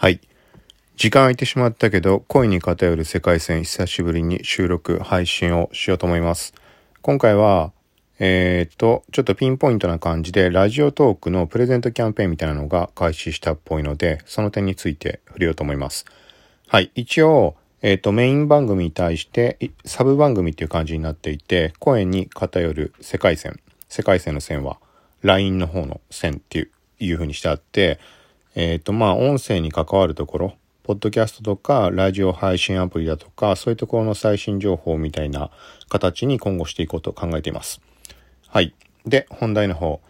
はい。時間空いてしまったけど、恋に偏る世界線久しぶりに収録、配信をしようと思います。今回は、えー、っと、ちょっとピンポイントな感じで、ラジオトークのプレゼントキャンペーンみたいなのが開始したっぽいので、その点について触れようと思います。はい。一応、えー、っと、メイン番組に対して、サブ番組っていう感じになっていて、声に偏る世界線。世界線の線は、LINE の方の線っていう、いう風にしてあって、えっ、と、まあ、音声に関わるところ、ポッドキャストとか、ラジオ配信アプリだとか、そういうところの最新情報みたいな形に今後していこうと考えています。はい。で、本題の方。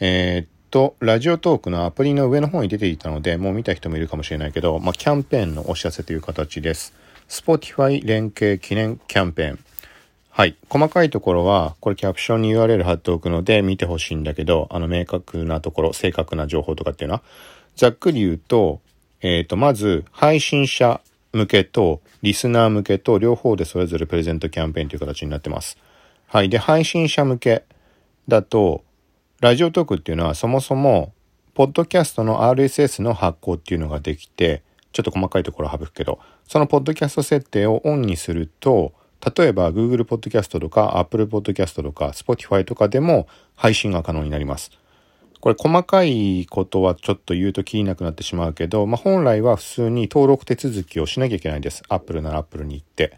えー、っと、ラジオトークのアプリの上の方に出ていたので、もう見た人もいるかもしれないけど、まあ、キャンペーンのお知らせという形です。Spotify 連携記念キャンペーン。はい。細かいところは、これキャプションに URL 貼っておくので見てほしいんだけど、あの明確なところ、正確な情報とかっていうのは、ざっくり言うと、えっ、ー、と、まず、配信者向けと、リスナー向けと、両方でそれぞれプレゼントキャンペーンという形になってます。はい。で、配信者向けだと、ラジオトークっていうのはそもそも、ポッドキャストの RSS の発行っていうのができて、ちょっと細かいところ省くけど、そのポッドキャスト設定をオンにすると、例えば Google Podcast とか Apple Podcast とか Spotify とかでも配信が可能になります。これ細かいことはちょっと言うと気になくなってしまうけど、まあ、本来は普通に登録手続きをしなきゃいけないです。Apple なら Apple に行って。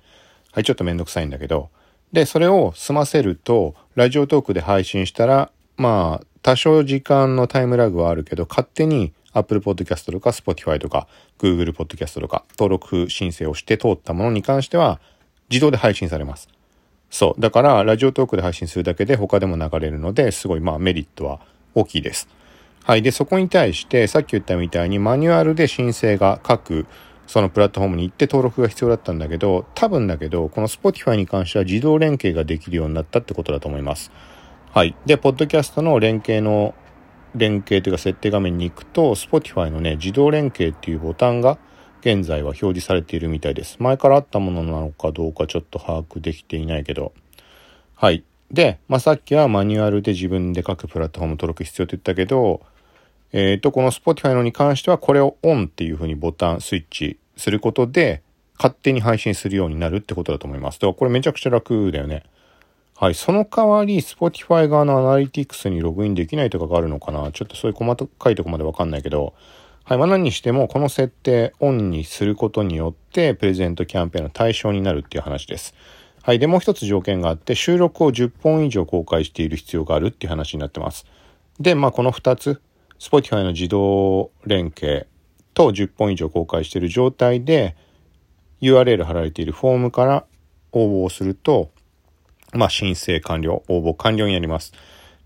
はい、ちょっとめんどくさいんだけど。で、それを済ませると、ラジオトークで配信したら、まあ、多少時間のタイムラグはあるけど、勝手に Apple Podcast とか Spotify とか Google Podcast とか登録申請をして通ったものに関しては自動で配信されます。そう。だから、ラジオトークで配信するだけで他でも流れるので、すごい、まあ、メリットは大きいです。はい。で、そこに対して、さっき言ったみたいにマニュアルで申請が各、そのプラットフォームに行って登録が必要だったんだけど、多分だけど、この Spotify に関しては自動連携ができるようになったってことだと思います。はい。で、ポッドキャストの連携の、連携というか設定画面に行くと、Spotify のね、自動連携っていうボタンが現在は表示されているみたいです。前からあったものなのかどうかちょっと把握できていないけど。はい。で、まあ、さっきはマニュアルで自分で各プラットフォーム登録必要って言ったけど、えっ、ー、と、この Spotify のに関してはこれをオンっていう風にボタン、スイッチすることで、勝手に配信するようになるってことだと思います。だからこれめちゃくちゃ楽だよね。はい。その代わり、Spotify 側のアナリティクスにログインできないとかがあるのかなちょっとそういう細かいとこまでわかんないけど、はい。まあ何にしても、この設定オンにすることによって、プレゼントキャンペーンの対象になるっていう話です。はい。で、もう一つ条件があって、収録を10本以上公開している必要があるっていう話になってます。で、まあこの2つ、Spotify の自動連携と10本以上公開している状態で URL 貼られているフォームから応募をすると、まあ申請完了、応募完了になります。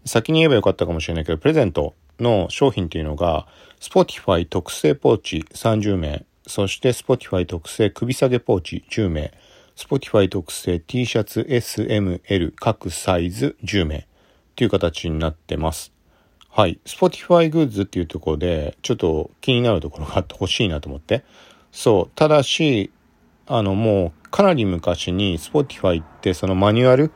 先に言えばよかったかもしれないけど、プレゼントの商品っていうのが、Spotify 特製ポーチ30名、そして Spotify 特製首下げポーチ10名、Spotify 特製 T シャツ SML 各サイズ10名っていう形になってます。はい。Spotify グッズっていうところで、ちょっと気になるところがあって欲しいなと思って。そう。ただし、あの、もう、かなり昔に Spotify ってそのマニュアル、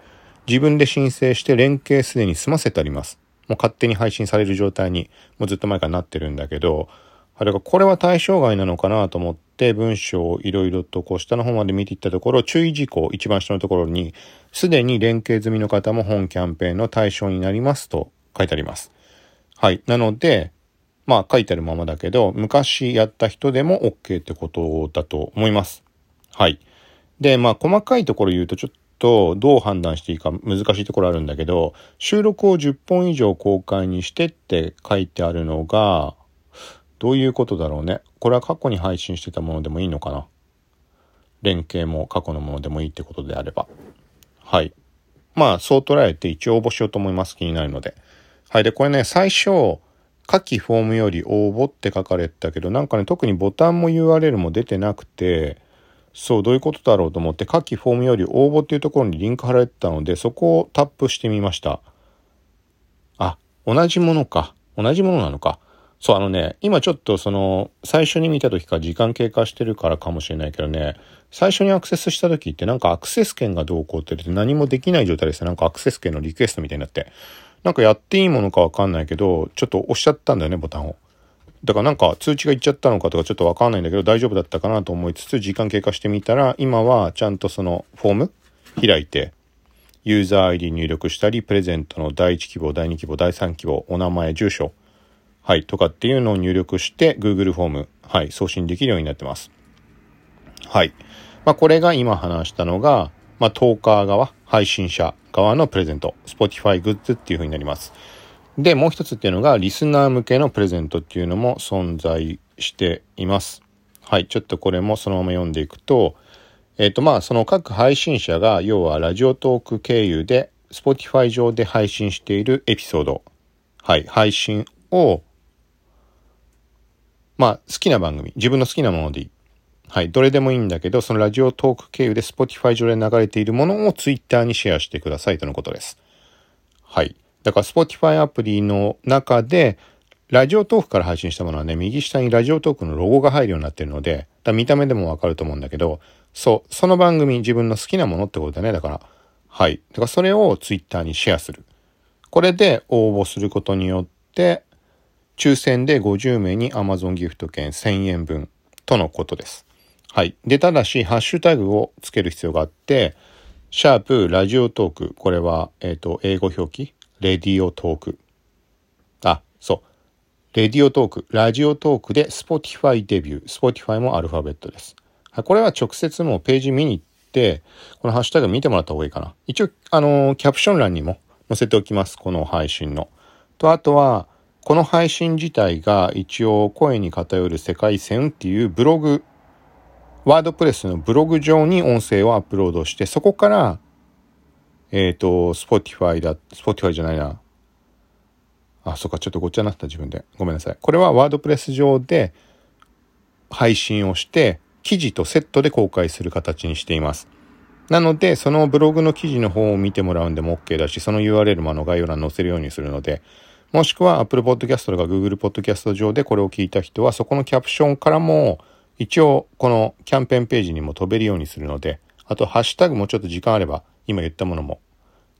自分で申請して連携すでに済ませてあります。もう勝手に配信される状態に、もうずっと前からなってるんだけど、あれがこれは対象外なのかなと思っって文章をいろいろとこう下の方まで見ていったところ、注意事項、一番下のところに、すでに連携済みの方も本キャンペーンの対象になりますと書いてあります。はい。なので、まあ書いてあるままだけど、昔やった人でも OK ってことだと思います。はい。で、まあ細かいところ言うとちょっとどう判断していいか難しいところあるんだけど、収録を10本以上公開にしてって書いてあるのが、どういうことだろうね。これは過去に配信してたものでもいいのかな。連携も過去のものでもいいってことであれば。はい。まあ、そう捉えて一応応募しようと思います。気になるので。はい。で、これね、最初、下記フォームより応募って書かれてたけど、なんかね、特にボタンも URL も出てなくて、そう、どういうことだろうと思って、下記フォームより応募っていうところにリンク貼られてたので、そこをタップしてみました。あ、同じものか。同じものなのか。そう、あのね、今ちょっとその、最初に見た時から時間経過してるからかもしれないけどね、最初にアクセスした時ってなんかアクセス権がどうこうって言って何もできない状態ですなんかアクセス権のリクエストみたいになって。なんかやっていいものかわかんないけど、ちょっと押しちゃったんだよね、ボタンを。だからなんか通知がいっちゃったのかとかちょっとわかんないんだけど大丈夫だったかなと思いつつ時間経過してみたら今はちゃんとそのフォーム開いてユーザー ID 入力したりプレゼントの第1希望第2希望第3希望お名前住所はいとかっていうのを入力して Google フォームはい送信できるようになってますはいまあこれが今話したのがまあトーカー側配信者側のプレゼント Spotify グッズっていう風になりますで、もう一つっていうのが、リスナー向けのプレゼントっていうのも存在しています。はい。ちょっとこれもそのまま読んでいくと、えっ、ー、と、まあ、その各配信者が、要はラジオトーク経由で、Spotify 上で配信しているエピソード、はい、配信を、まあ、好きな番組、自分の好きなものでいい。はい、どれでもいいんだけど、そのラジオトーク経由で Spotify 上で流れているものを Twitter にシェアしてくださいとのことです。はい。だから Spotify アプリの中で、ラジオトークから配信したものはね、右下にラジオトークのロゴが入るようになってるので、だ見た目でもわかると思うんだけど、そう、その番組自分の好きなものってことだね。だから、はい。だからそれを Twitter にシェアする。これで応募することによって、抽選で50名に Amazon ギフト券1000円分とのことです。はい。で、ただし、ハッシュタグをつける必要があって、シャープラジオトーク。これは、えっ、ー、と、英語表記？レディオトーク。あ、そう。レディオトーク、ラジオトークで Spotify デビュー。Spotify もアルファベットです。はい、これは直接もうページ見に行って、このハッシュタグ見てもらった方がいいかな。一応、あのー、キャプション欄にも載せておきます。この配信の。と、あとは、この配信自体が一応声に偏る世界線っていうブログ、ワードプレスのブログ上に音声をアップロードして、そこからえっ、ー、と、Spotify だ、Spotify じゃないな。あ、そっか、ちょっとごっちゃになった自分で。ごめんなさい。これはワードプレス上で配信をして、記事とセットで公開する形にしています。なので、そのブログの記事の方を見てもらうんでも OK だし、その URL もあの概要欄に載せるようにするので、もしくは Apple Podcast とか Google Podcast 上でこれを聞いた人は、そこのキャプションからも、一応このキャンペーンページにも飛べるようにするので、あとハッシュタグもちょっと時間あれば今言ったものも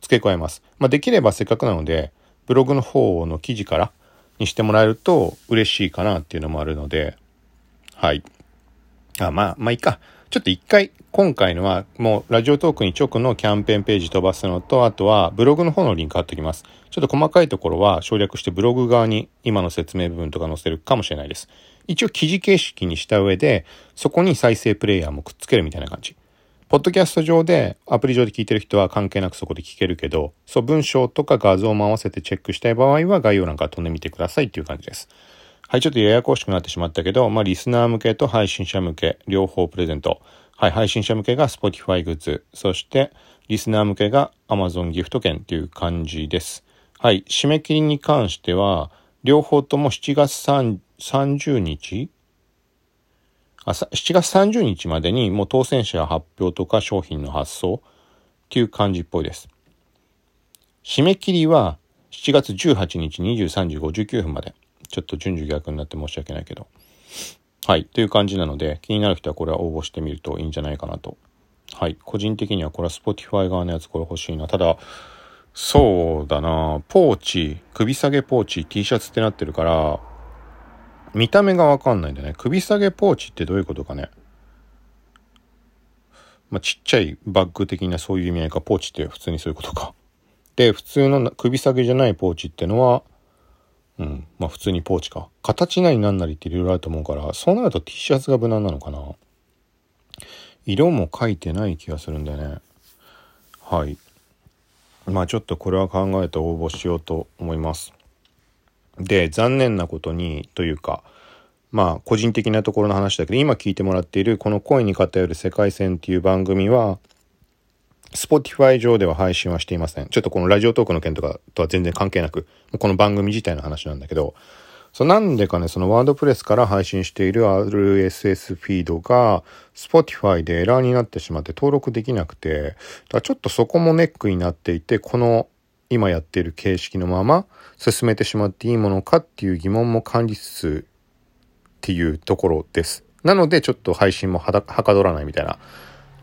付け加えます。まあ、できればせっかくなので、ブログの方の記事からにしてもらえると嬉しいかなっていうのもあるので、はい。あ、まあ、まあいいか。ちょっと一回、今回のはもうラジオトークに直のキャンペーンページ飛ばすのと、あとはブログの方のリンク貼っておきます。ちょっと細かいところは省略してブログ側に今の説明部分とか載せるかもしれないです。一応記事形式にした上で、そこに再生プレイヤーもくっつけるみたいな感じ。ポッドキャスト上で、アプリ上で聞いてる人は関係なくそこで聞けるけど、そう、文章とか画像も合わせてチェックしたい場合は概要欄から飛んでみてくださいっていう感じです。はい、ちょっとややこしくなってしまったけど、まあ、リスナー向けと配信者向け、両方プレゼント。はい、配信者向けが Spotify グッズ。そして、リスナー向けが Amazon ギフト券っていう感じです。はい、締め切りに関しては、両方とも7月30日？あ7月30日までにもう当選者発表とか商品の発送っていう感じっぽいです。締め切りは7月18日23時59分まで。ちょっと順序逆になって申し訳ないけど。はい。という感じなので、気になる人はこれは応募してみるといいんじゃないかなと。はい。個人的にはこれは Spotify 側のやつこれ欲しいな。ただ、そうだなポーチ、首下げポーチ、T シャツってなってるから、見た目がわかんないんだね。首下げポーチってどういうことかね。まあ、ちっちゃいバッグ的なそういう意味合いか、ポーチって普通にそういうことか。で、普通の首下げじゃないポーチってのは、うん、まあ普通にポーチか。形なりなんなりっていろいろあると思うから、そうなると T シャツが無難なのかな。色も書いてない気がするんだよね。はい。まあちょっとこれは考えて応募しようと思います。で、残念なことに、というか、まあ、個人的なところの話だけど、今聞いてもらっている、この恋に偏る世界線っていう番組は、Spotify 上では配信はしていません。ちょっとこのラジオトークの件とかとは全然関係なく、この番組自体の話なんだけど、そなんでかね、そのワードプレスから配信している RSS フィードが Spotify でエラーになってしまって登録できなくて、だちょっとそこもネックになっていて、この今やっている形式のまま進めてしまっていいものかっていう疑問も感じつつっていうところです。なのでちょっと配信もはかどらないみたいな。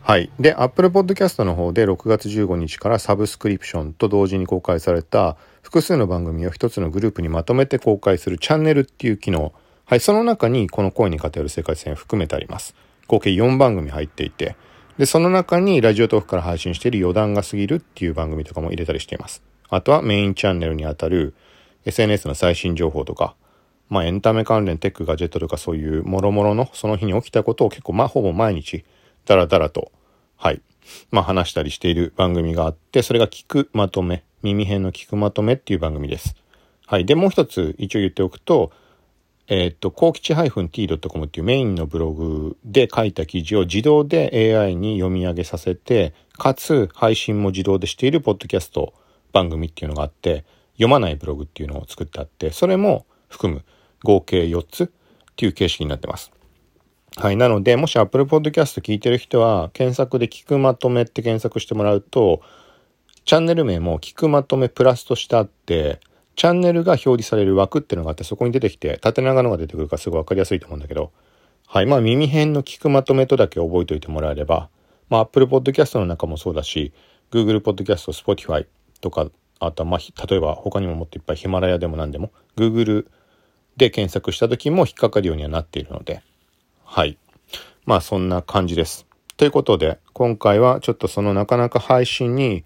はい。で、Apple Podcast の方で6月15日からサブスクリプションと同時に公開された複数の番組を一つのグループにまとめて公開するチャンネルっていう機能。はい、その中にこの恋に偏る世界線含めてあります。合計4番組入っていて、で、その中にラジオトークから配信している余談が過ぎるっていう番組とかも入れたりしています。あとはメインチャンネルにあたる SNS の最新情報とか、まあエンタメ関連、テック、ガジェットとかそういうもろもろのその日に起きたことを結構まあほぼ毎日ダラダラと、はい、まあ話したりしている番組があって、それが聞くまとめ、耳辺の聞くまとめっていう番組です。はい。で、もう一つ一応言っておくと、えっ、と、幸吉 -t.com っていうメインのブログで書いた記事を自動で AI に読み上げさせて、かつ配信も自動でしているポッドキャスト番組っていうのがあって、読まないブログっていうのを作ってあって、それも含む合計4つっていう形式になってます。はい。なので、もし Apple Podcast 聞いてる人は、検索で聞くまとめって検索してもらうと、チャンネル名も聞くまとめプラスとしてあって、チャンネルが表示される枠っていうのがあって、そこに出てきて、縦長のが出てくるからすごいわかりやすいと思うんだけど、はい。まあ、耳辺の聞くまとめとだけ覚えておいてもらえれば、まあ、Apple Podcast の中もそうだし、Google Podcast、Spotify とか、あとは、まあ、例えば他にももっといっぱいヒマラヤでも何でも、Google で検索した時も引っかかるようにはなっているので、はい。まあ、そんな感じです。ということで、今回はちょっとそのなかなか配信に、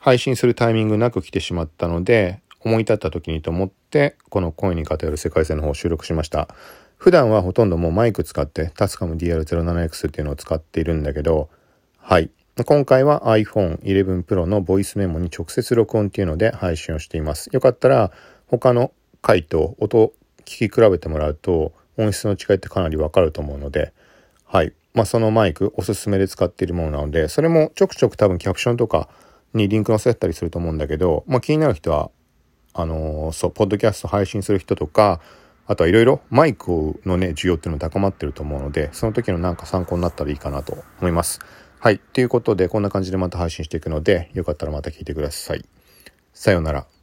配信するタイミングなく来てしまったので、思い立った時にと思って、この声に偏る世界線の方を収録しました。普段はほとんどもうマイク使って、タスカム DR07X っていうのを使っているんだけど、はい。今回は iPhone 11 Pro のボイスメモに直接録音っていうので配信をしています。よかったら他の回と音を聞き比べてもらうと音質の違いってかなりわかると思うので、はい。まあ、そのマイクおすすめで使っているものなので、それもちょくちょく多分キャプションとかにリンク載せたりすると思うんだけど、まあ、気になる人はあのー、そう、ポッドキャスト配信する人とか、あとはいろいろマイクのね、需要っていうの高まってると思うので、その時のなんか参考になったらいいかなと思います。はい。ということで、こんな感じでまた配信していくので、よかったらまた聞いてください。さようなら。